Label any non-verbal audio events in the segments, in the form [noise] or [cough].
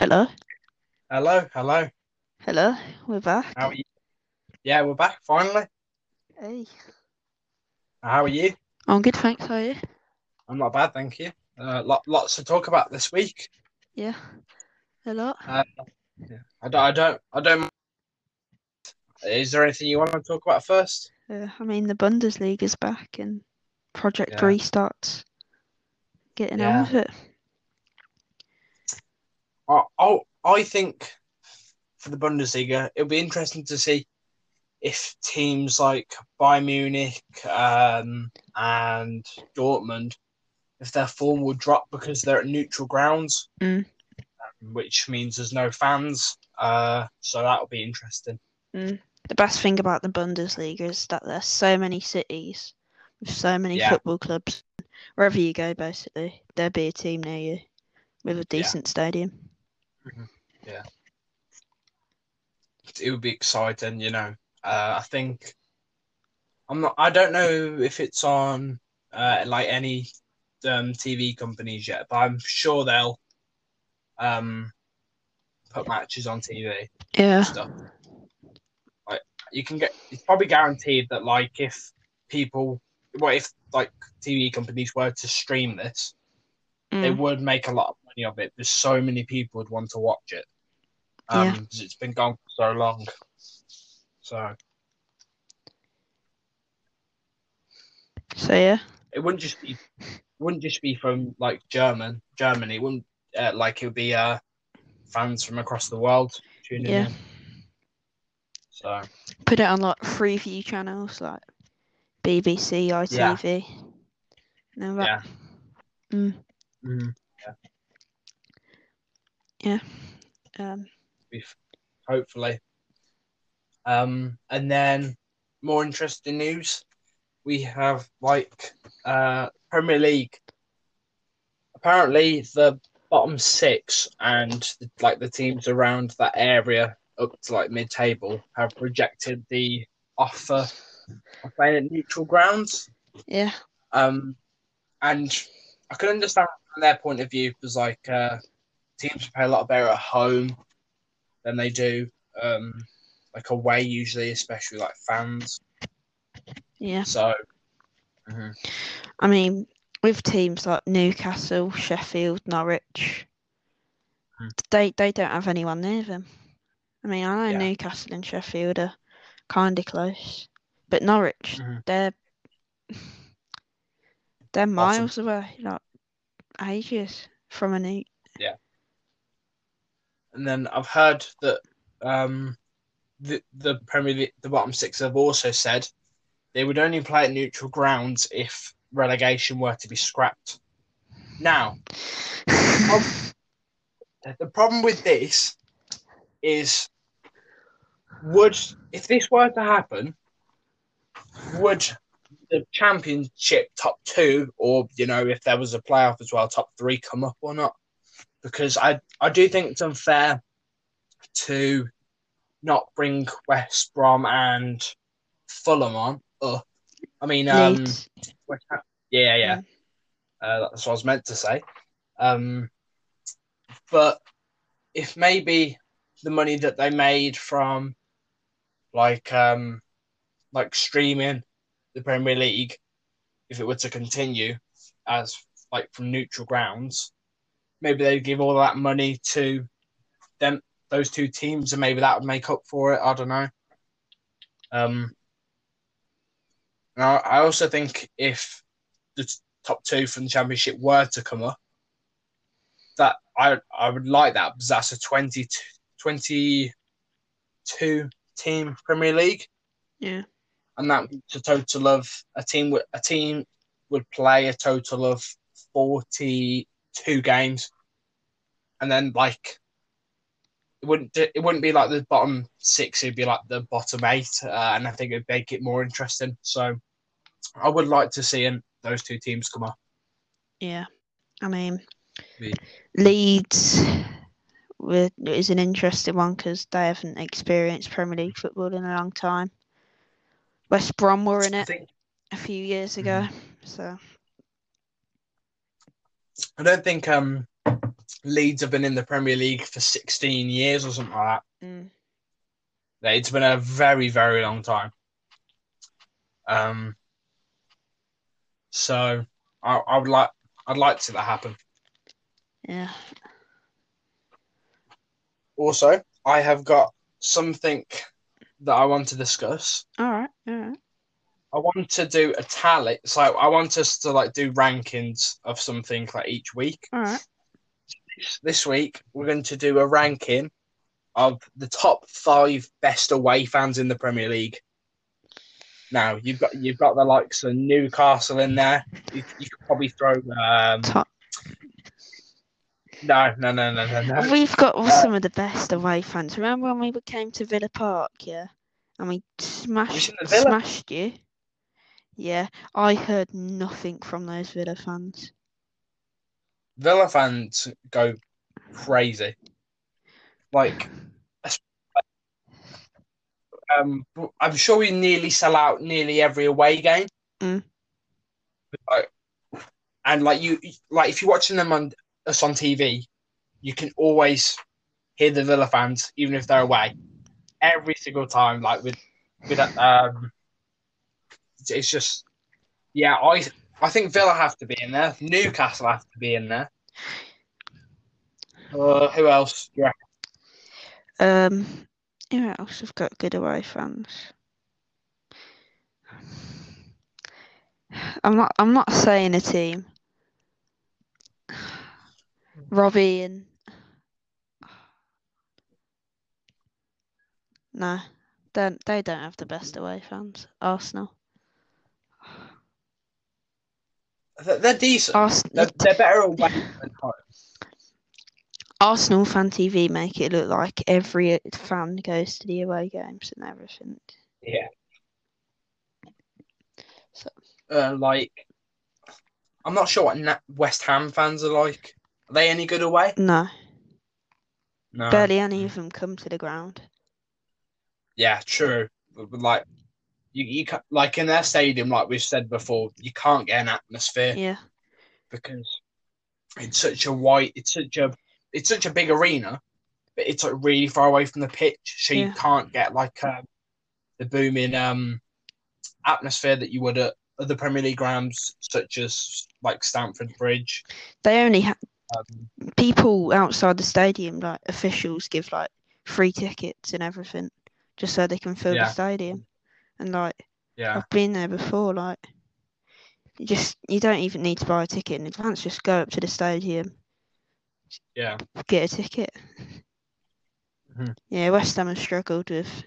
Hello, Hello, hello. hello, we're back. How are you? Yeah, we're back finally. Hey, How are you? I'm good, thanks. How are you? I'm not bad, thank you. Uh, lot, lots to talk about this week. Yeah, a lot. Uh, yeah. I don't, I don't, I don't. Is there anything you want to talk about first? Uh, I mean, the Bundesliga is back and Project Yeah. Restart's getting Yeah. on with it. I, I, I think for the Bundesliga, it'll be interesting to see if teams like Bayern Munich um, and Dortmund, if their form will drop because they're at neutral grounds, Mm. um, which means there's no fans. Uh, so that'll be interesting. The best thing about the Bundesliga is that there's so many cities with so many Yeah. football clubs. Wherever you go, basically, there'll be a team near you with a decent stadium. It would be exciting, you know. Uh, I think I'm not. I don't know if it's on uh, like any um, TV companies yet, but I'm sure they'll um, put matches on TV Yeah, stuff. Like you can get. It's probably guaranteed that like if people, what if like TV companies were to stream this, they Mm. would make a lot of money of it. There's so many people would want to watch it. Um, Yeah. 'cause it's been gone for so long. So So yeah, it wouldn't just be, wouldn't just be from like German, Germany. It wouldn't uh, like it would be uh fans from across the world tuning yeah. in. So Put it on like free view channels like BBC, ITV, Yeah. all that. mm, Um, hopefully. Um, and then more interesting news, we have like uh Premier League. Apparently, the bottom six and like the teams around that area up to like mid-table have rejected the offer of playing at neutral grounds. yeah, Um, and I can understand from their point of view because like uh, teams play a lot better at home than they do um, like away usually, especially like fans. yeah. So I mean, with teams like Newcastle, Sheffield, Norwich, Hmm. they they don't have anyone near them. I mean, I know Yeah. Newcastle and Sheffield are kind of close, but Norwich, Mhm. they're they're miles away, like ages from a new. And then I've heard that um, the the Premier League, the bottom six have also said they would only play at neutral grounds if relegation were to be scrapped. Now, the problem with this is would if this were to happen would the championship top two or you know if there was a playoff as well top three come up or not because i i do think it's unfair to not bring west brom and fulham on up. I mean um yeah. Yeah. Uh, that's what i was meant to say. Um but if maybe the money that they made from like um like streaming the Premier League, if it were to continue as like from neutral grounds, maybe they'd give all that money to them those two teams and maybe that would make up for it. I don't know. Um now I also think if the top two from the championship were to come up, that I I would like that because that's a 20, 22 team Premier League, Yeah, and that's a total of a team. would- A team would play a total of forty two games, and then like it wouldn't it wouldn't be like the bottom six. It'd be like the bottom eight, uh, and I think it'd make it more interesting. So I would like to see those two teams come up. yeah. I mean, Yeah. Leeds is an interesting one because they haven't experienced Premier League football in a long time. West Brom were in it think a few years ago, so I don't think um Leeds have been in the Premier League for 16 years or something like that. Mm. It's been a very, very long time. Um, so I, I would like, I'd like to see that happen. Yeah. Also, I have got something that I want to discuss. All right. All right. I want to do a tally. So I want us to like do rankings of something like each week. All right. This week we're going to do a ranking of the top five best away fans in the Premier League. Now you've got you've got the likes of Newcastle in there. You, you could probably throw um, Top. no no no no no no. We've got some of the best away fans. Remember when we came to Villa Park, yeah, and we smashed seen the Villa? smashed you. Yeah, I heard nothing from those Villa fans. Villa fans go crazy. Like, um, I'm sure we nearly sell out nearly every away game. Mm. Like, and like you, like if you're watching them on us on TV, you can always hear the Villa fans, even if they're away, every single time. Like with, with um, it's just, yeah. I I think Villa have to be in there. Newcastle have to be in there. Uh, who else? reckon? Um, who else have got good away fans? I'm not. I'm not saying a team. Robbie and no, don't they don't have the best away fans. Arsenal. They're, decent. Arsenal. They're, they're better away [laughs] than home. Arsenal fan TV make it look like every fan goes to the away games and everything. Yeah. So- Uh, like, I'm not sure what Na- West Ham fans are like. Are they any good away? No, No. barely any of them come to the ground. Yeah, true. Like, you you like in their stadium, like we've said before, you can't get an atmosphere Yeah, because it's such a white, it's such a, it's such a big arena, but it's like really far away from the pitch, so you can't get like um, the booming um atmosphere that you would at other Premier League grounds, such as like Stamford Bridge. they only have Um, people outside the stadium, like officials, give like free tickets and everything, just so they can fill Yeah. the stadium. And like yeah, I've been there before, like you just you don't even need to buy a ticket in advance. Just go up to the stadium, yeah, get a ticket. Mhm. Yeah, West Ham have struggled with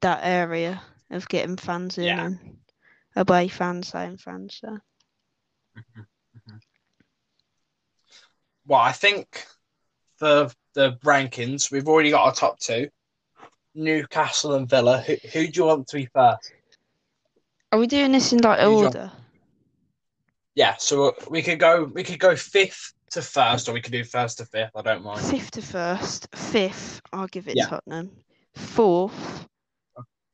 that area of getting fans in Yeah. and away fans, home fans. So Well, I think for the rankings, we've already got our top two, Newcastle and Villa. Who, who do you want to be first? are we doing this in like order? Yeah, so we could go. We could go fifth to first, or we could do first to fifth. I don't mind. Fifth to first. Fifth, I'll give it Yeah. Tottenham. Fourth,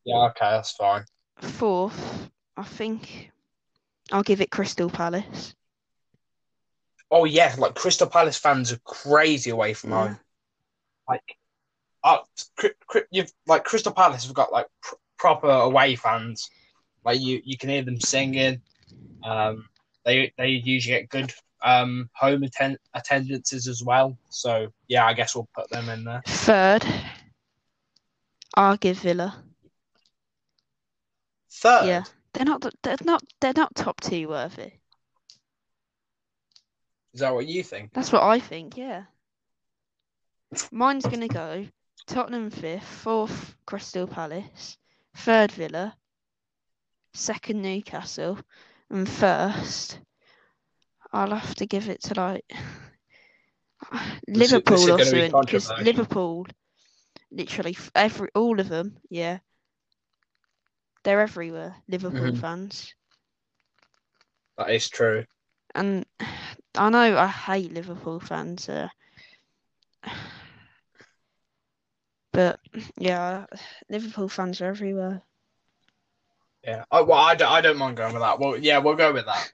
Yeah, okay, that's fine. fourth, I think I'll give it Crystal Palace. Oh yeah, like Crystal Palace fans are crazy away from Yeah. home. Like, uh, Cri- Cri- you've like Crystal Palace have got like pr- proper away fans. Like you, you can hear them singing. Um, they they usually get good um home atten- attendances as well. So yeah, I guess we'll put them in there. Third, I'll give Villa. Third, Yeah, they're not. They're not. They're not top two worthy. is that what you think? That's what I think. Yeah. Mine's gonna go Tottenham fifth, fourth Crystal Palace, third Villa, second Newcastle, and first I'll have to give it to like [sighs] This is- this is Liverpool gonna also be in because. Liverpool, literally every all of them, yeah, they're everywhere. Liverpool Mhm. fans, That is true. and [sighs] I know I hate Liverpool fans, uh, but yeah, Liverpool fans are everywhere. Yeah. Oh, well, I don't, I don't mind going with that. Well, yeah, we'll go with that.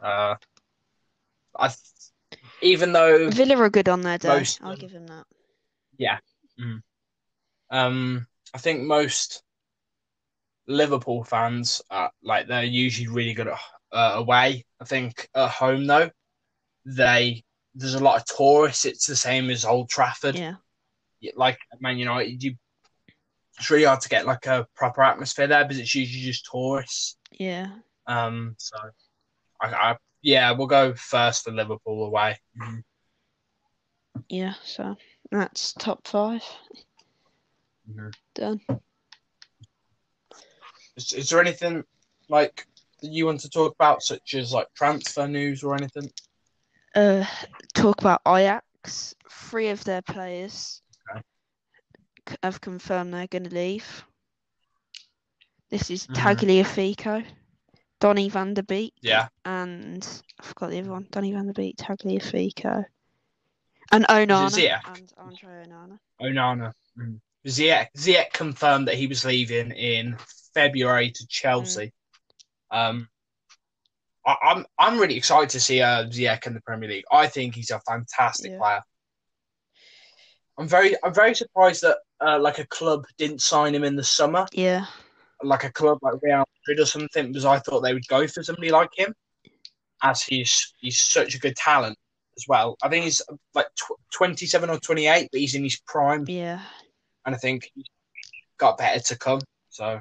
Uh, I, even though Villa are good on their day. Most- I'll give them that. Yeah, um, I think most Liverpool fans are like they're usually really good at, uh, away. I think at home though, they there's a lot of tourists. It's the same as Old Trafford. Yeah. Like Man United, you it's really hard to get like a proper atmosphere there because it's usually just tourists. Yeah. Um, so I, I yeah, we'll go first for Liverpool away. Yeah. So that's top five. Mhm. Done. Is, is there anything like that you want to talk about, such as like transfer news or anything? Uh, talk about Ajax. Three of their players Have confirmed they're going to leave. This is Mhm. Tagliafico, Donny van der Beek, Yeah. and I forgot the other one. Donny van der Beek, Tagliafico, and Onana, Ziyech? and Andre Onana. Onana. Mm. Ziyech, Ziyech confirmed that he was leaving in February to Chelsea. Um, I, I'm I'm really excited to see uh, Ziyech in the Premier League. I think he's a fantastic Yeah. player. I'm very I'm very surprised that uh, like a club didn't sign him in the summer, Yeah, like a club like Real Madrid or something, because I thought they would go for somebody like him, as he's he's such a good talent as well. I think he's like tw- 27 or 28, but he's in his prime yeah, and I think he's got better to come. So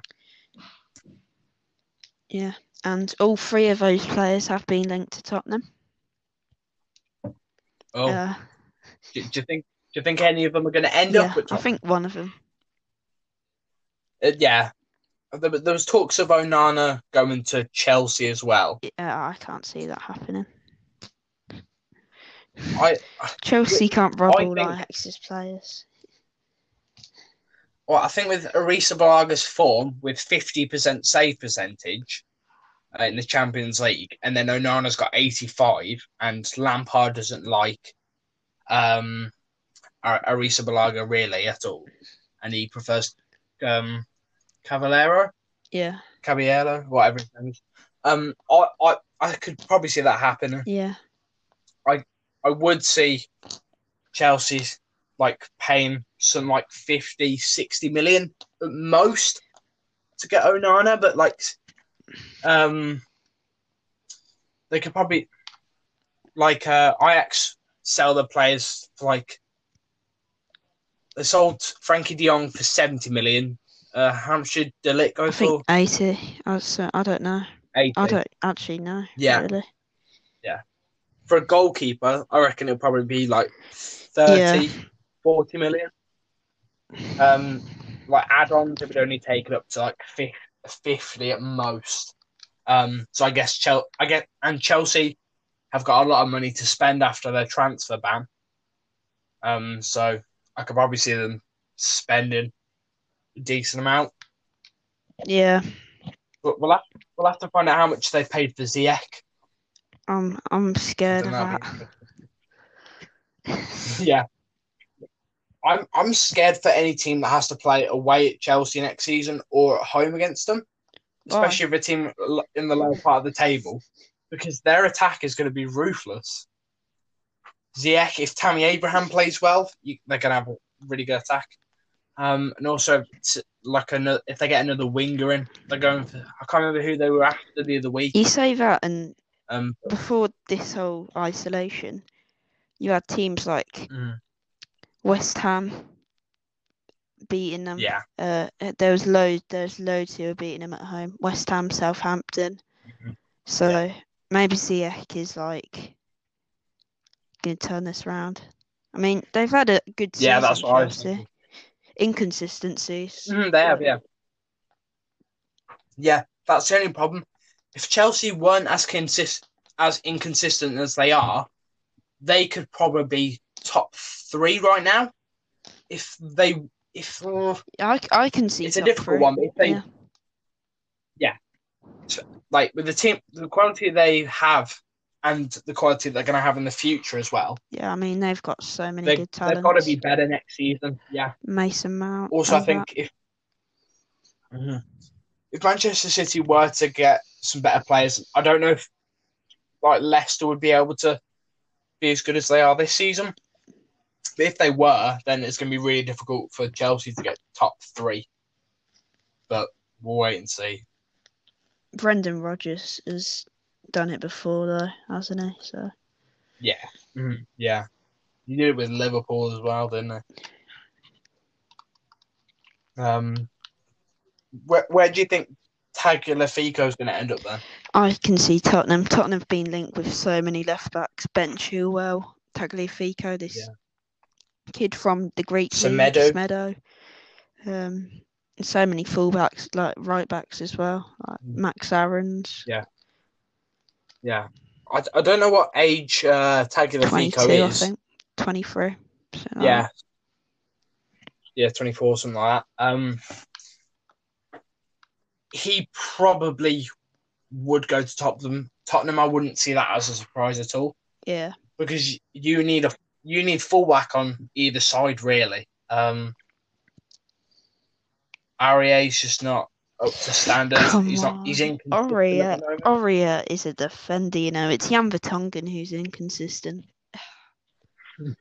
yeah. And all three of those players have been linked to Tottenham. oh, Uh, do, do you think do you think any of them are going to end yeah, up with? I think one of them. Uh, yeah, there, there was talks of Onana going to Chelsea as well. Yeah, I can't see that happening. I Chelsea can't rob I all think- Ajax's players. well, I think with Arrizabalaga's form with fifty percent save percentage uh, in the Champions League, and then Onana's got eighty five, and Lampard doesn't like um Arrizabalaga really at all, and he prefers um Cavallero. Yeah, Caballero, whatever. Um, I, I, I could probably see that happening. yeah, I, I would see Chelsea like paying some like 50, 60 million at most to get Onana, but like, um, they could probably like uh, Ajax sell the players for like they sold Frenkie De Jong for seventy million. Uh, how much did De Ligt go I for? think eighty. I, so, I don't know. Eighty. I don't actually know. Yeah. Really. for a goalkeeper, I reckon it'll probably be like 30, Yeah. 40 million. Um, like add-ons, it would only take it up to like fif- 50 at most. Um, so I guess Chel- I get and Chelsea have got a lot of money to spend after their transfer ban. Um, so I could probably see them spending a decent amount. Yeah. But we'll have, we'll have to find out how much they paid for Ziyech. I'm I'm scared of that. [laughs] yeah. I'm I'm scared for any team that has to play away at Chelsea next season or at home against them, Why? especially if a team in the lower part of the table, because their attack is going to be ruthless. Ziyech, if Tammy Abraham plays well, you, they're going to have a really good attack. Um, and also, like another, if they get another winger in, they're going for. I can't remember who they were after the other week. You say that, and Um, before this whole isolation, you had teams like mm, West Ham beating them. yeah, Uh, there was loads. There's loads who were beating them at home. West Ham, Southampton. Mhm. So maybe Ziyech is like gonna turn this round. I mean, they've had a good season. yeah, that's what I was thinking. Inconsistencies. Mhm, they have, yeah. Yeah, that's the only problem. If Chelsea weren't as consist as inconsistent as they are, they could probably be top three right now. If they, if uh, I, I can see. it's a difficult three. one, but if they Yeah. like with the team, the quality they have, and the quality they're going to have in the future as well, Yeah, I mean they've got so many they good they've got to be better next season. Yeah. Mason Mount. Also, I think if mhm. if Manchester City were to get some better players, I don't know if like Leicester would be able to be as good as they are this season. But if they were, then it's going to be really difficult for Chelsea to get top three. But we'll wait and see. Brendan Rodgers has done it before, though, hasn't he? So Yeah, Mhm. yeah. You did it with Liverpool as well, didn't they? Um, where where do you think Tagliafico is going to end up then? I can see Tottenham. Tottenham have been linked with so many left backs. Ben Chilwell, Tagliafico, this Yeah. kid from the Greek Semedo. league, Semedo. Um, so many fullbacks, like right backs as well, like Mm. Max Aarons, Yeah, I, I don't know what age uh, Tagliafico 22, I is. think, 23. something like Yeah. Yeah, 24, something like that. Um, he probably would go to Tottenham. Tottenham, I wouldn't see that as a surprise at all yeah. because you need a you need full fullback on either side, really. Um, Aurier's just not up to standard. Come he's not. He's inconsistent at Aurier, the moment. Aurier is a defender, you know. It's Jan Vertonghen who's inconsistent. [sighs]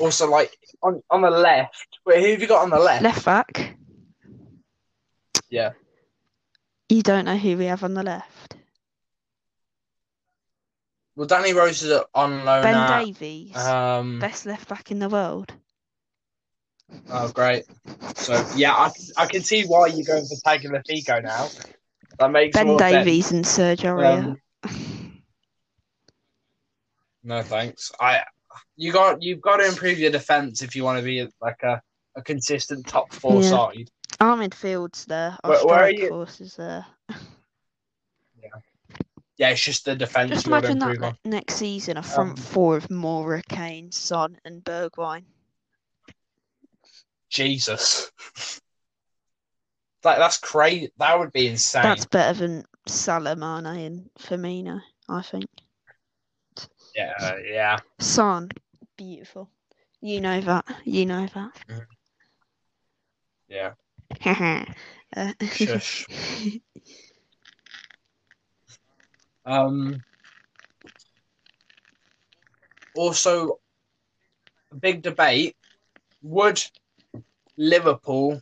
Also, like on on the left, wait, who have you got on the left? Left back. Yeah. You don't know who we have on the left. Well, Danny Rose is on loan Ben at, Davies, um, best left back in the world. Oh, great. So, yeah, I, I can see why you're going for Tagliafico now. That makes Ben more sense. Davies and Serge Aurier. Um, No, thanks. I you got you've got to improve your defense if you want to be like a, a consistent top four Yeah. side. Our midfield's there. Our Where- where are you- is there. Yeah, it's just the defense Just you got to imagine that on. next season, a front Um, four of Moura, Kane, Son, and Bergwijn. Jesus. [laughs] Like that's crazy. That would be insane. That's better than Salah, Mane, and Firmino, I think. Yeah, yeah. Son, beautiful. You know that. You know that. Yeah. [laughs] Uh, Shush. [laughs] Um. Also, a big debate: Would Liverpool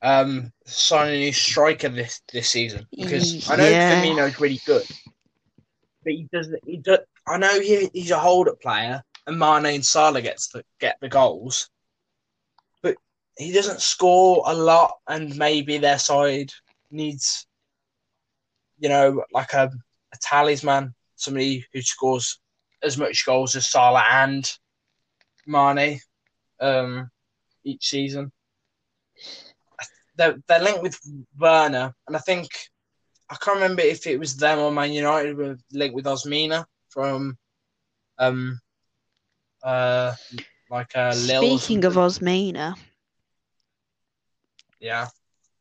um sign a new striker this this season? Because I know Yeah. Firmino's really good, but he doesn't. He does. I know he, he's a hold-up player, and Mane and Salah gets the, get the goals, but he doesn't score a lot, and maybe their side needs you know, like a, a talisman, somebody who scores as much goals as Salah and Mane um, each season. They're, they're linked with Werner, and I think I can't remember if it was them or Man United were linked with Osimhen from um uh like uh Lille. Speaking of. Osimhen, yeah,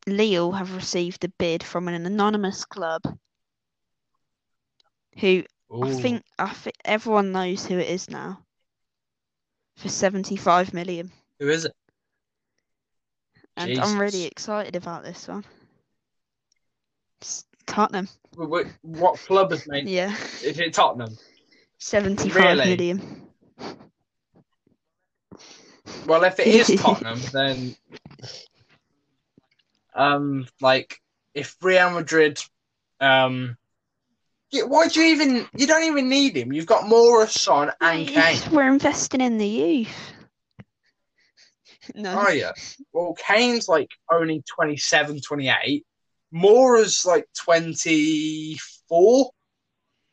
Lille have received a bid from an anonymous club who I think I think everyone knows who it is now. For seventy-five million, who is it? And I'm really excited about this one. It's Tottenham, Wh- wh- What club has made? yeah, Is it Tottenham? seventy-five Really? million. Well, if it is [laughs] Tottenham, then um, like if Real Madrid, um, yeah, why do you even? You don't even need him. You've got Moura, Son, and Kane. We're investing in the youth. [laughs] No, Are you? Well, Kane's like only 27, 28. Moura's like twenty four,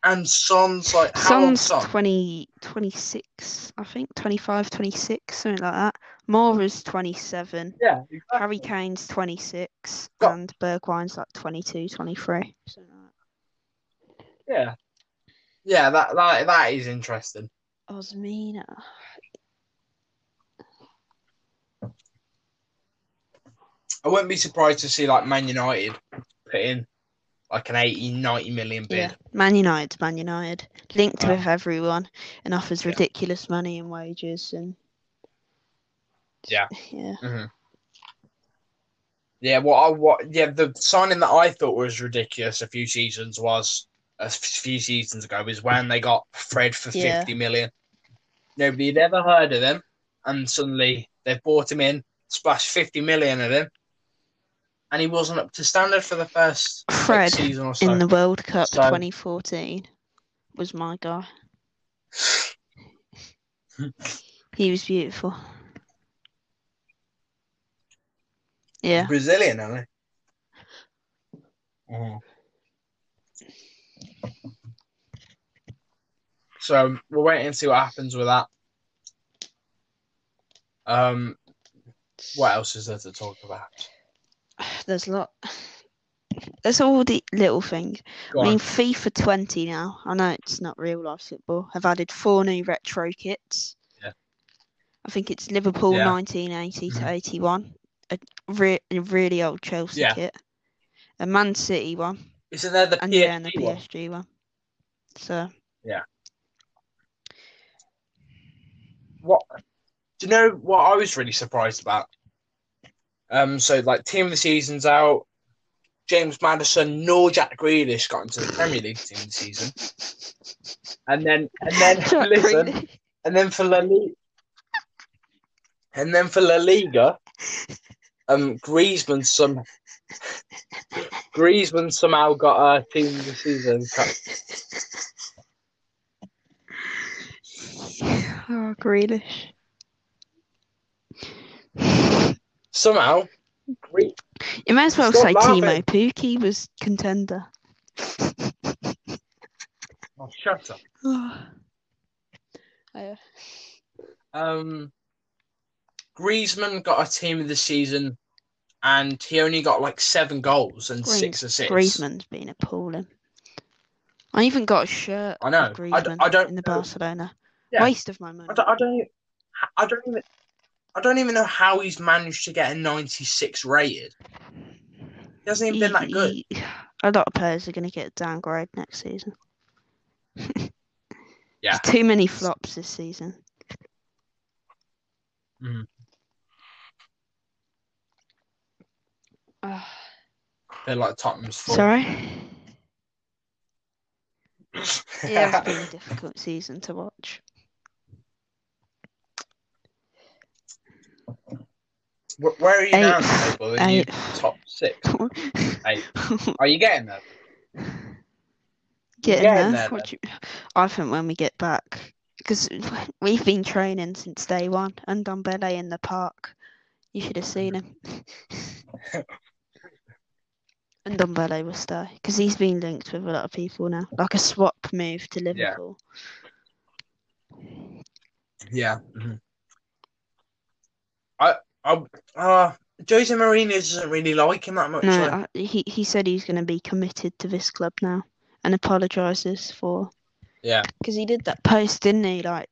and Son's like how Son's Son? 20, 26, I think, 25, 26, something like that. Moura's 27. Yeah, exactly. Harry Kane's 26. Got- And Bergwijn's like 22, 23. something like that. yeah, yeah. That that that is interesting. Osimhen. I wouldn't be surprised to see like Man United put in like an 80, 90 million bid. Yeah. Man United, Man United. Linked with everyone and offers Yeah. ridiculous money and wages and Yeah. Yeah. hmm Yeah, what I what yeah the signing that I thought was ridiculous a few seasons was a few seasons ago was when they got Fred for Yeah. 50 million. Nobody had ever heard of him, and suddenly they've bought him in, splashed 50 million at him, and he wasn't up to standard for the first like, season or so. in the World Cup So- 2014 was my guy. [laughs] He was beautiful. Yeah. Brazilian, aren't he? Mhm. So we're waiting to see what happens with that. Um, what else is there to talk about? There's a lot. There's all the little things. Go I on. mean, FIFA 20 now. I know it's not real life football. Have added four new retro kits. Yeah. I think it's Liverpool Yeah. 1980 Mhm. to 81, a, re- a really old Chelsea Yeah. kit, a Man City one, Isn't there the and PSG yeah, and the one? PSG one. So Yeah. What? Do you know what I was really surprised about? Um, so like team of the season's out. James Maddison nor Jack Grealish got into the Premier League team of the season, and then and then [laughs] listen, and then for La Liga, and then for La Liga, um, Griezmann some Griezmann somehow got a team of the season. [laughs] oh, Grealish. Somehow, Gre- You may as well Stop say laughing. Teemu Pukki was contender. oh, shut up. [sighs] Oh. Yeah. Um, Griezmann got a team of the season, and he only got like seven goals and Griez- six assists. Griezmann's been appalling. I even got a shirt I know. of I d- Griezmann I don't in the know. Barcelona. Yeah. Waste of my money. I don't, I don't. I don't even. I don't even know how he's managed to get a 96 rated. He hasn't even been that good. he- a lot of players are going to get downgrade next season. [laughs] Yeah. There's too many flops this season. Ah, They're like Tottenham's fault. sorry. [laughs] Yeah, it's been a difficult season to watch. Where are you now in the Are you top six? [laughs] Eight. Are you getting there? Getting getting there. there, What you- I think when we get back, because [laughs] we've been training since day one, and Dombele in the park. You should have seen him. [laughs] and Dombele will stay because he's been linked with a lot of people now, like a swap move to Liverpool. Yeah. mhm. I, I, uh, Jose Mourinho doesn't really like him that much. No, like- I, he he said he's going to be committed to this club now, and apologises for yeah. because he did that post, didn't he? Like,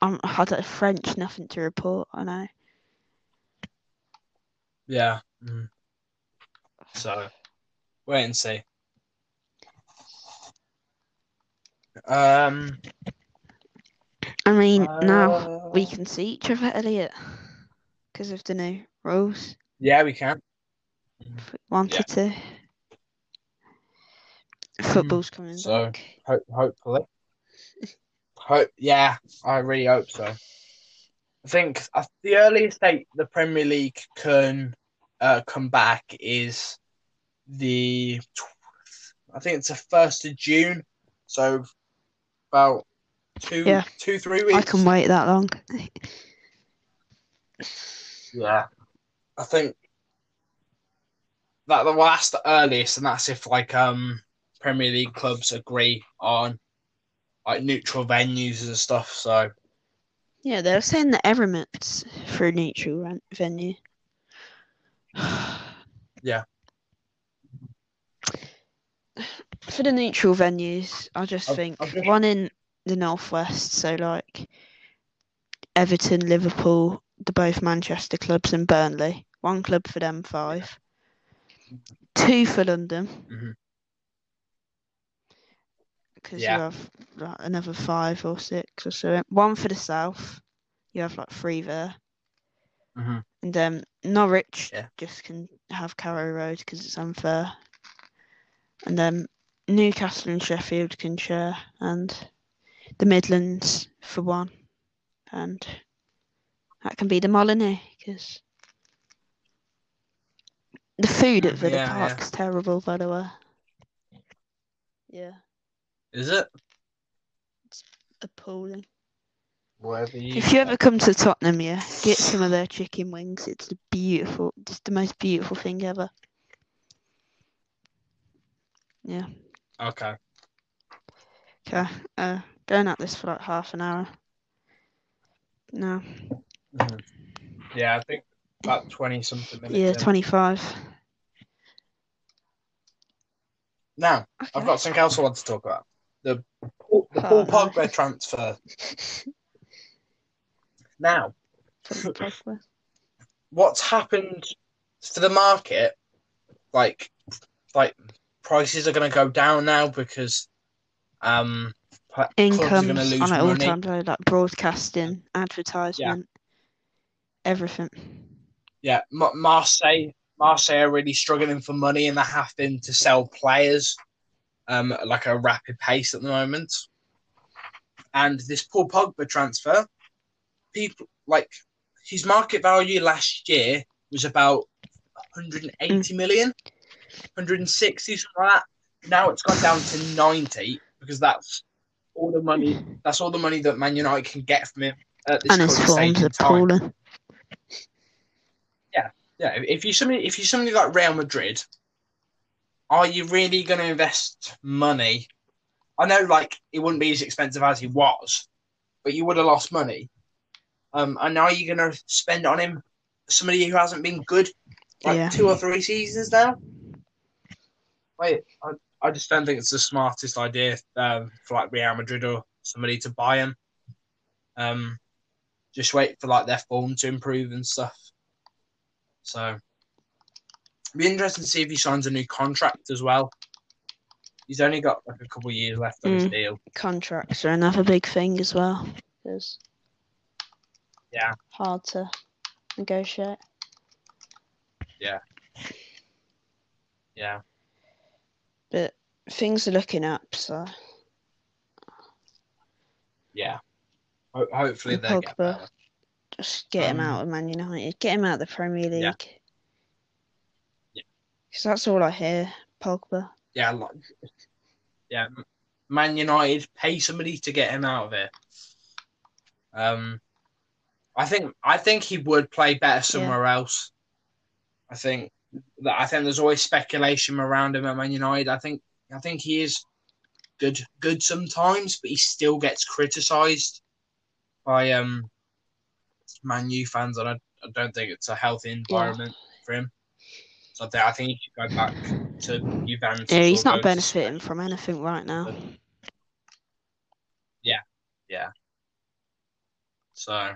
I'm I don't French, nothing to report. I know. Yeah. mhm. So, wait and see. Um. I mean, now uh, we can see each other, Elliot, because of the new rules. Yeah, we can. If we wanted to. Football's coming. So- back. Ho- hopefully. Hope. Yeah, I really hope so. I think the earliest date the Premier League can uh, come back is the. I think it's the first of June. So about two, Yeah. two, three weeks. I can wait that long. [laughs] Yeah, I think that well, that's the earliest, and that's if like um Premier League clubs agree on like neutral venues and stuff. So Yeah, they're saying that Emirates for a neutral ven- venue. [sighs] Yeah. For the neutral venues, I just I've- think I've just- one in the northwest, so like Everton, Liverpool, the both Manchester clubs, and Burnley. One club for them five. Two for London. Mm-hmm. Because Yeah. you have like, another five or six or so. One for the south. You have like three there. Mhm. And then Norwich Yeah. just can have Carrow Road because it's unfair. And then Newcastle and Sheffield can share, and the Midlands for one, and that can be the Molineux because the food at Villa Yeah, yeah. Park's terrible, by the way. Yeah, Is it? It's appalling. Whatever you. If you ever come to Tottenham, yeah, get some of their chicken wings. It's a beautiful, just the most beautiful thing ever. Yeah. Okay. Okay. Uh, going at this for like half an hour. No. Mhm. Yeah, I think about twenty something minutes. Yeah, in. twenty-five. Now, Okay. I've got something else I want to talk about. The the Paul Oh, Pogba nice. transfer. [laughs] Now, what's happened to the market? Like, like prices are going to go down now because um, pla- are going to Incomes lose on an all-time low, like broadcasting, advertisement, everything. Yeah, Ma- Marseille, Marseille are really struggling for money, and they're having to sell players um, at like a rapid pace at the moment. And this Paul Pogba transfer, people like his market value last year was about 180 million, 160 something like that. Now it's gone down to 90 because that's all the money. That's all the money that Man United can get from him at this And his form's appalling. Yeah, if you somebody if you somebody like Real Madrid, are you really going to invest money? I know, like it wouldn't be as expensive as he was, but you would have lost money. Um, and now are you going to spend on him somebody who hasn't been good like Yeah. two or three seasons now? Wait, I, I just don't think it's the smartest idea um, for like Real Madrid or somebody to buy him. Um, just wait for like their form to improve and stuff. So, be interesting to see if he signs a new contract as well. He's only got like a couple of years left on his Mm. deal. Contracts are another big thing as well. It's Yeah. hard to negotiate. Yeah, yeah. But things are looking up, so yeah. Ho- hopefully they get better. Just get him Um, out of Man United. Get him out of the Premier League. Yeah. Yeah. Because that's all I hear. Pogba. Yeah, like, yeah. Man United pay somebody to get him out of it. Um, I think I think he would play better somewhere else. I think that I think there's always speculation around him at Man United. I think I think he is good good sometimes, but he still gets criticised by um Man U fans, and I, I don't think it's a healthy environment for him. So I think, I think he should go back to Juventus. Yeah, he's not benefiting from anything right now. Yeah, yeah. So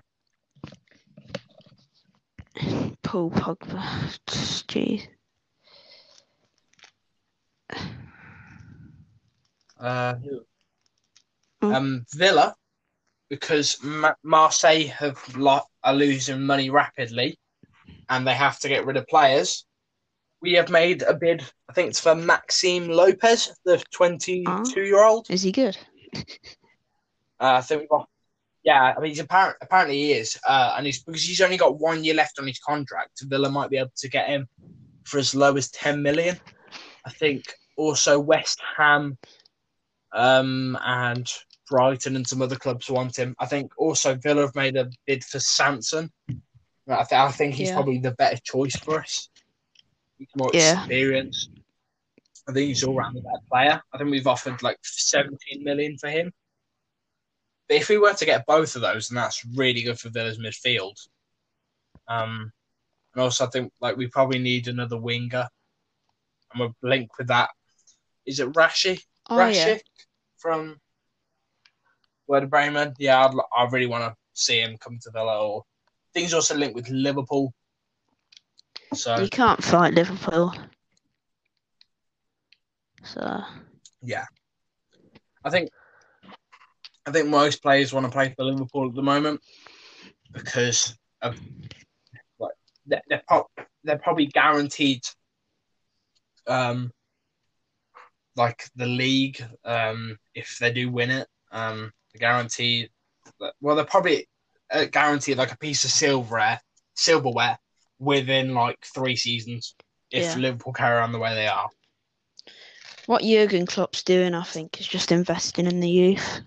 [sighs] Paul Pogba. [sighs] Jeez. uh, Mm. um, Villa, because Ma- Marseille have lo- are losing money rapidly, and they have to get rid of players. We have made a bid. I think it's for Maxime Lopez, the twenty-two-year-old. Is he good? Uh, I think we've got. Yeah, I mean, he's apparent, apparently he is, uh, and he's because he's only got one year left on his contract. Villa might be able to get him for as low as ten million. I think also West Ham, um, and Brighton and some other clubs want him. I think also Villa have made a bid for Sanson. I, th- I think he's Yeah. probably the better choice for us. He's more Yeah. experienced. I think he's all round a better player. I think we've offered like 17 million for him. But if we were to get both of those, then that's really good for Villa's midfield. Um, and also I think like we probably need another winger, and we're linked with that. Is it Rashi? Oh Rashik yeah. from Werder Bremen? Yeah, I'd, I really want to see him come to Villa. Or things also linked with Liverpool. So You can't fight Liverpool. So yeah, I think I think most players want to play for Liverpool at the moment because of like they're they're, pro- they're probably guaranteed um like the league um, if they do win it. Um, guarantee well, they're probably uh, guaranteed like a piece of silverware, silverware within like three seasons if Yeah. Liverpool carry on the way they are. What Jurgen Klopp's doing, I think, is just investing in the youth.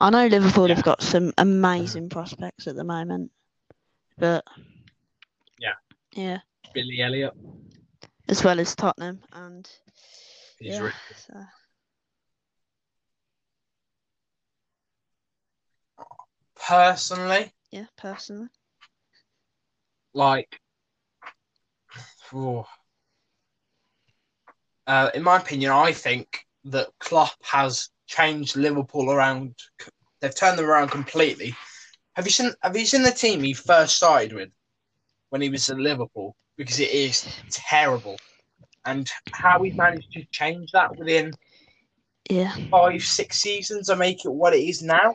I know Liverpool Yeah. have got some amazing prospects at the moment, but Yeah. yeah, Billy Elliot, as well as Tottenham and he's yeah, so, personally yeah, personally, like. oh. Uh, in my opinion, I think that Klopp has changed Liverpool around. They've turned them around completely. Have you seen? Have you seen the team he first started with when he was at Liverpool? Because it is terrible, and how he managed to change that within yeah, five, six seasons and make it what it is now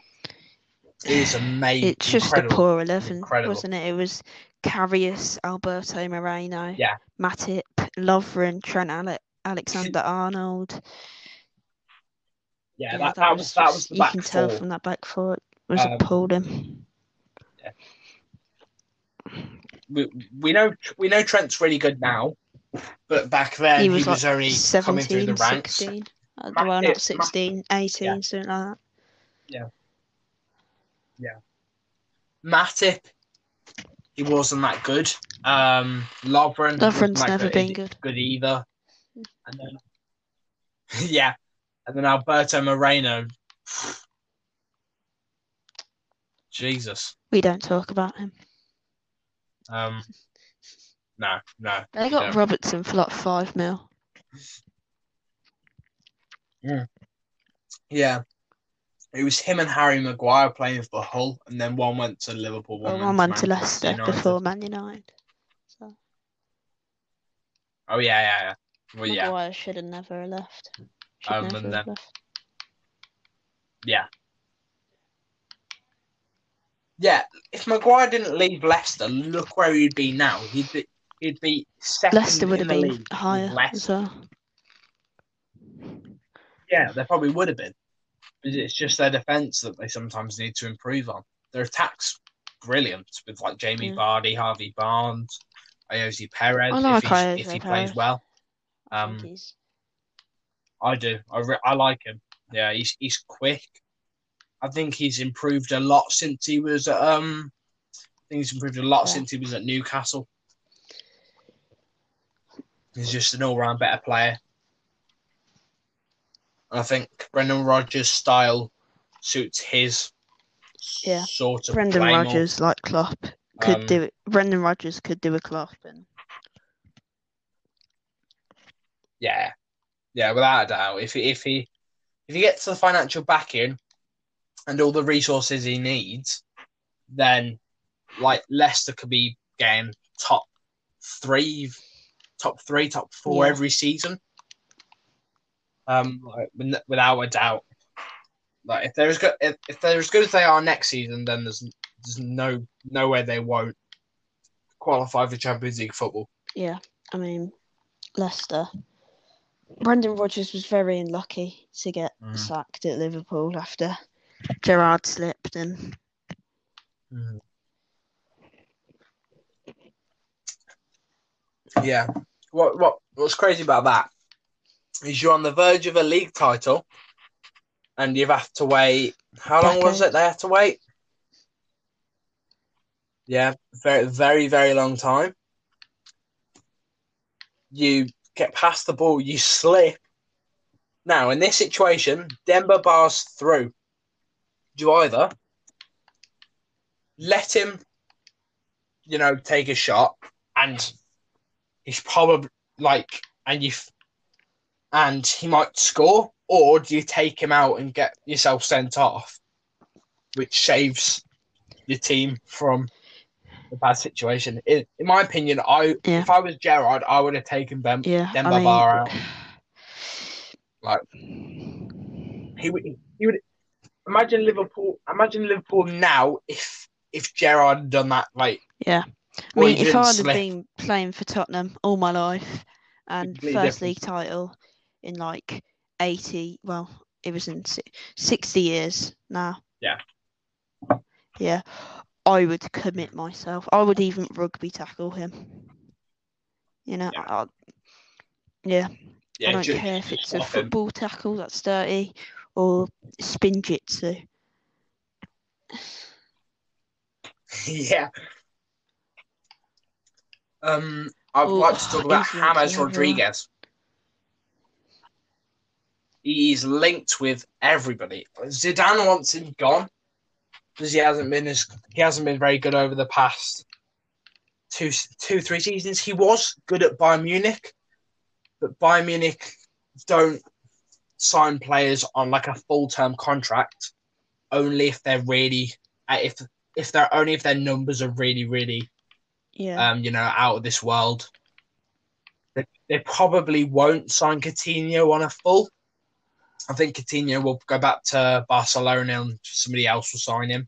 is amazing. it's just a poor eleven, Incredible. wasn't it? It was Karius, Alberto Moreno, Yeah. Matip, Lovren, Trent Ale- Alexander [laughs] Arnold. Yeah, that, that was that was the you back can tell four. from that back four it was Um, appalling. we, we know we know Trent's really good now, but back then he he was, was, like only 17, coming through the ranks. 16. Uh, Matip- well, not 16, 18, Yeah. something like Matip, he wasn't that good. Um, Lovren, that. Lovren's never good, been good. good either. And then, [laughs] yeah, and then Alberto Moreno. Jesus. We don't talk about him. Um, no, no. They got Yeah. Robertson for like five mil. Yeah. It was him and Harry Maguire playing for Hull, and then one went to Liverpool, one, Well, one went to Leicester United. before Man United. So Oh yeah, yeah, yeah. Well, yeah, Maguire should have never left. Should Um, never and then- left. yeah, yeah. If Maguire didn't leave Leicester, look where he'd be now. He'd be, he'd be second Leicester would in have the been league higher Leicester. as well. Yeah, they probably would have been. It's just their defence that they sometimes need to improve on. Their attack's brilliant with like Jamie Yeah. Vardy, Harvey Barnes, Ayoze Perez. I like if, if he Perez. plays well, I Um, think I do. I, re- I like him. Yeah, he's he's quick. I think he's improved a lot since he was at um. I think he's improved a lot Yeah. since he was at Newcastle. He's just an all-round better player. I think Brendan Rodgers' style suits his Yeah. sort of Brendan. Rodgers, like Klopp, could Um, do it. Brendan Rodgers could do a Klopp, and Yeah, yeah, without a doubt. If he, if he if he gets the financial backing and all the resources he needs, then like Leicester could be getting top three, top three, top four Yeah. every season. Um, like, without a doubt. Like if they're as good if, if they're as good as they are next season, then there's there's no no way they won't qualify for Champions League football. yeah, I mean Leicester. Brendan Rodgers was very unlucky to get Mm. sacked at Liverpool after Gerrard slipped, and Yeah. What what what's crazy about that is you're on the verge of a league title and you've had to wait how long was it they had to wait? Yeah, very very, very long time. You get past the ball, you slip. Now in this situation, Demba Ba's through. Do you either let him, you know, take a shot and he's probably like, and you, and he might score, or do you take him out and get yourself sent off, which saves your team from a bad situation? In, in my opinion, I Yeah. if I was Gerrard, I would have taken them. yeah, I mean, out. Like he would, he would imagine Liverpool. Imagine Liverpool now if if Gerrard had done that. Like yeah. I mean, if I'd have been playing for Tottenham all my life and first different. league title, in like 80, well, it was in 60 years now. Yeah. Yeah. I would commit myself. I would even rugby tackle him. You know, Yeah. I, yeah. Yeah, I don't ju- care if it's a stop him. football tackle that's dirty or spin jitsu. [laughs] yeah. Um, I'd like to talk about James everyone. He's linked with everybody. Zidane wants him gone because he hasn't been as he hasn't been very good over the past two two three seasons. He was good at Bayern Munich, but Bayern Munich don't sign players on like a full term contract. Only if they're really uh, if if they're only if their numbers are really really Yeah. um, you know, out of this world. They, they probably won't sign Coutinho on a full. I think Coutinho will go back to Barcelona and somebody else will sign him.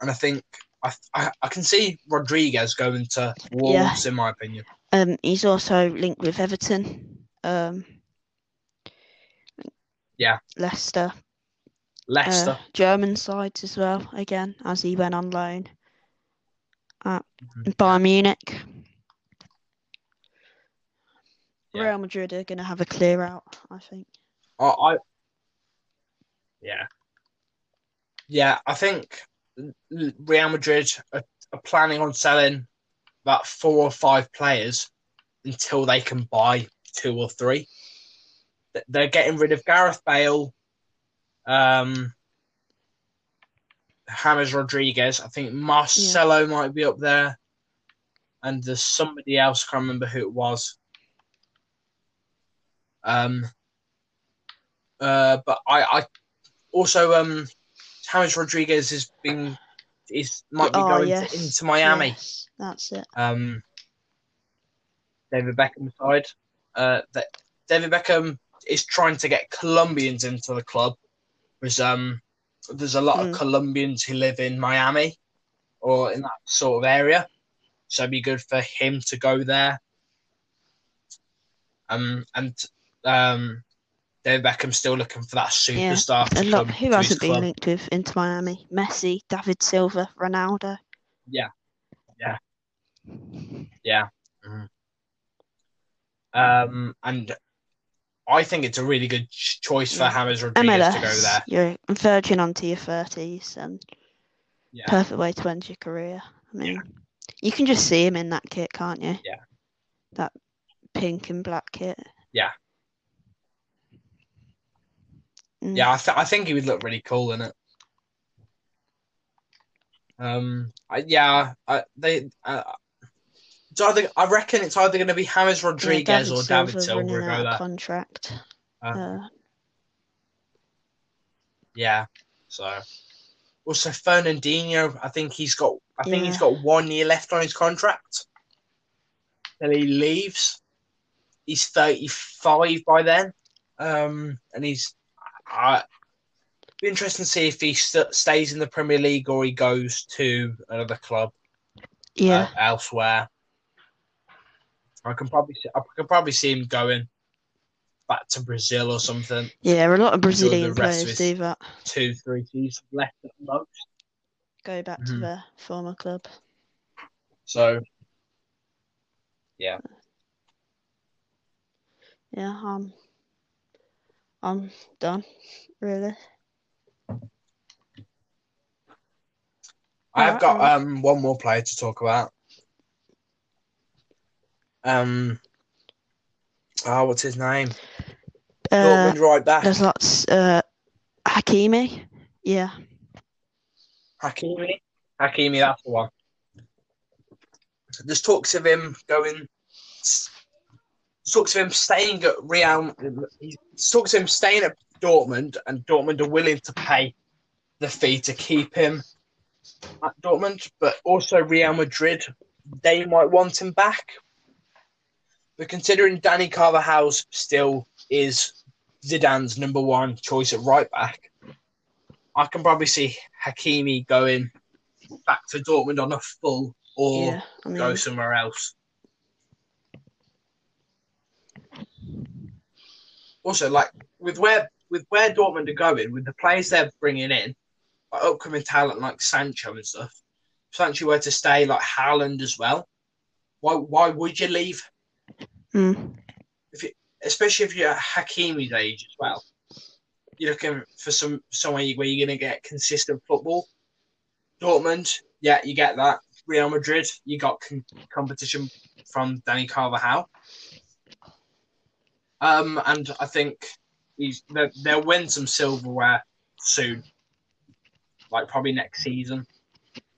And I think I, I, I can see Rodriguez going to Wolves, in my opinion. Um, he's also linked with Everton. Um, Yeah. Leicester, Leicester. uh, German sides as well. Again, as he went on loan at Mhm. Bayern Munich. Yeah. Real Madrid are going to have a clear out, I think. I, I yeah, yeah. I think Real Madrid are, are planning on selling about four or five players until they can buy two or three. They're getting rid of Gareth Bale, um, James Rodriguez. I think Marcelo might be up there, and there's somebody else. I can't remember who it was. Um, uh, but I, I also um, James Rodriguez has been is might be Oh, going yes, to, Inter Miami. Yes, that's it. Um, David Beckham side. Uh, that David Beckham is trying to get Colombians into the club. Because um, there's a lot Mm. of Colombians who live in Miami or in that sort of area, so it'd be good for him to go there. Um, and um, David Beckham's still looking for that Yeah, superstar A to lot. Who hasn't been club. linked with Inter Miami? Messi, David Silva, Ronaldo. Yeah. Yeah. Yeah. Mhm. Um, and I think it's a really good choice for Yeah. James Rodriguez to go there. You're verging onto your thirties, and Yeah. perfect way to end your career. I mean, you can just see him in that kit, can't you? Yeah. That pink and black kit. Yeah. Mm. Yeah, I, th- I think he would look really cool in it. Um, I, yeah, I, they. Uh, it's either, I reckon it's either going to be James Yeah, Rodriguez or David Silva go out there. contract. Uh, Uh, Yeah. So, also Fernandinho, I think he's got. I think he's got one year left on his contract. Then he leaves. He's thirty-five by then, um, and he's. I be interesting to see if he st- stays in the Premier League or he goes to another club yeah, uh, elsewhere. I can probably see, I can probably see him going back to Brazil or something. yeah. A lot of the Brazilian of players his- do that. Two, three seasons left at most. Go back to Mhm. their former club. So Yeah, I'm. I'm done. Really. I have got um one more player to talk about. Um, oh, what's his name? Uh, Dortmund right back. there's lots. Uh, Hakimi. Yeah. Hakimi. Hakimi, that's the one. There's talks of him going. Talks of him staying at Real. There's talks of him staying at Dortmund, and Dortmund are willing to pay the fee to keep him at Dortmund, but also Real Madrid, they might want him back. But considering Dani Carvajal still is Zidane's number one choice at right back, I can probably see Hakimi going back to Dortmund on a full or yeah. I mean, go somewhere else. Also like with where with where Dortmund are going, with the players they're bringing in, like upcoming talent like Sancho and stuff. If Sancho were to stay, like Haaland as well, why why would you leave? Mm. If you, especially if you're at Hakimi's age as well, you're looking for some somewhere where you're going to get consistent football. Dortmund, yeah, you get that. Real Madrid, you got con- competition from Dani Carvajal. Um, and I think he's they'll, they'll win some silverware soon, like probably next season.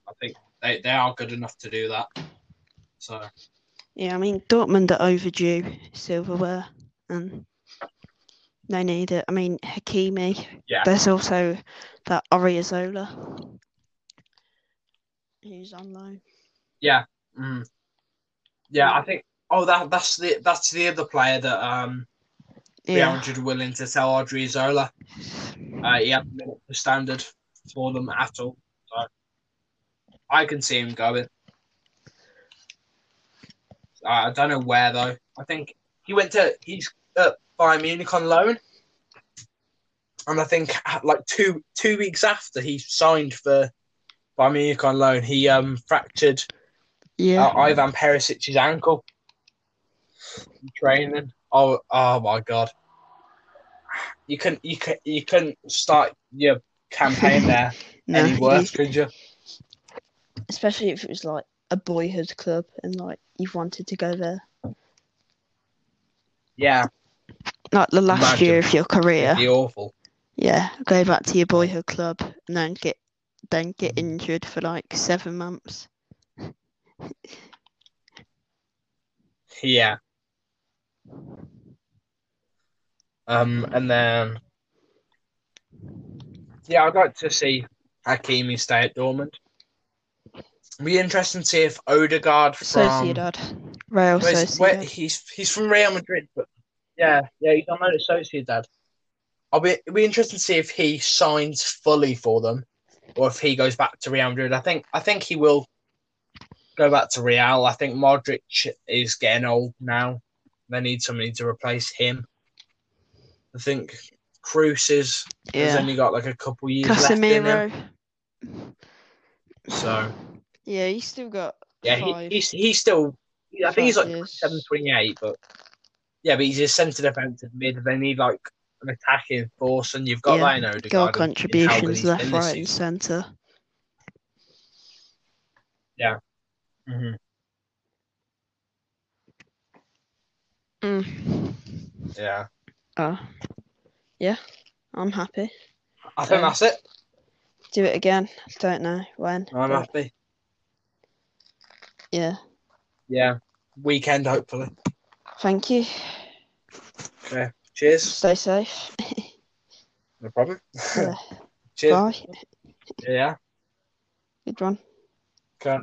I think they, they are good enough to do that. So Yeah, I mean Dortmund are overdue silverware, and they need it. I mean Hakimi. Yeah. There's also that Odriozola, who's on loan. mm. yeah, I think. Oh, that that's the that's the other player that um Yeah. Madrid are willing to sell Odriozola. Uh, he hasn't been to standard for them at all. So I can see him going. Uh, I don't know where though. I think he went to he's at Bayern Munich on loan, and I think like two two weeks after he signed for Bayern Munich on loan, he um fractured Yeah. uh, Ivan Perisic's ankle in training. Oh, oh my god! You couldn't, you could, you couldn't start your campaign [laughs] there No, any worse, could you? especially if it was like a boyhood club and like you've wanted to go there. Yeah, Like the last Imagine. year of your career. it'd be awful. Yeah, go back to your boyhood club and then get then get injured for like seven months. [laughs] Yeah. Um, and then yeah, I'd like to see Hakimi stay at Dortmund. Be interesting to see if Odegaard from Sociedad, Real Sociedad. where- he's he's from Real Madrid, but yeah, yeah, he's on loan at Sociedad. I'll be it'll be interesting to see if he signs fully for them, or if he goes back to Real Madrid. I think I think he will go back to Real. I think Modric is getting old now. They need somebody to replace him. I think Kroos is has only got like a couple years left in him. So Yeah, he's still got yeah, he, he's he's still. I think he's like years. seven twenty eight, but yeah, but he's a centre defensive mid. They need like an attacking force, and you've got Yeah, Odegaard. goal and in how good contributions left, right, and centre. Mhm. Mm. Yeah, Oh, yeah, I'm happy. I think Yeah. that's it. Do it again. Don't know when. I'm but happy. yeah, Yeah, weekend hopefully. thank you. Okay, cheers. Stay safe. No problem. Yeah. [laughs] cheers. Bye. Yeah. Good one. Okay.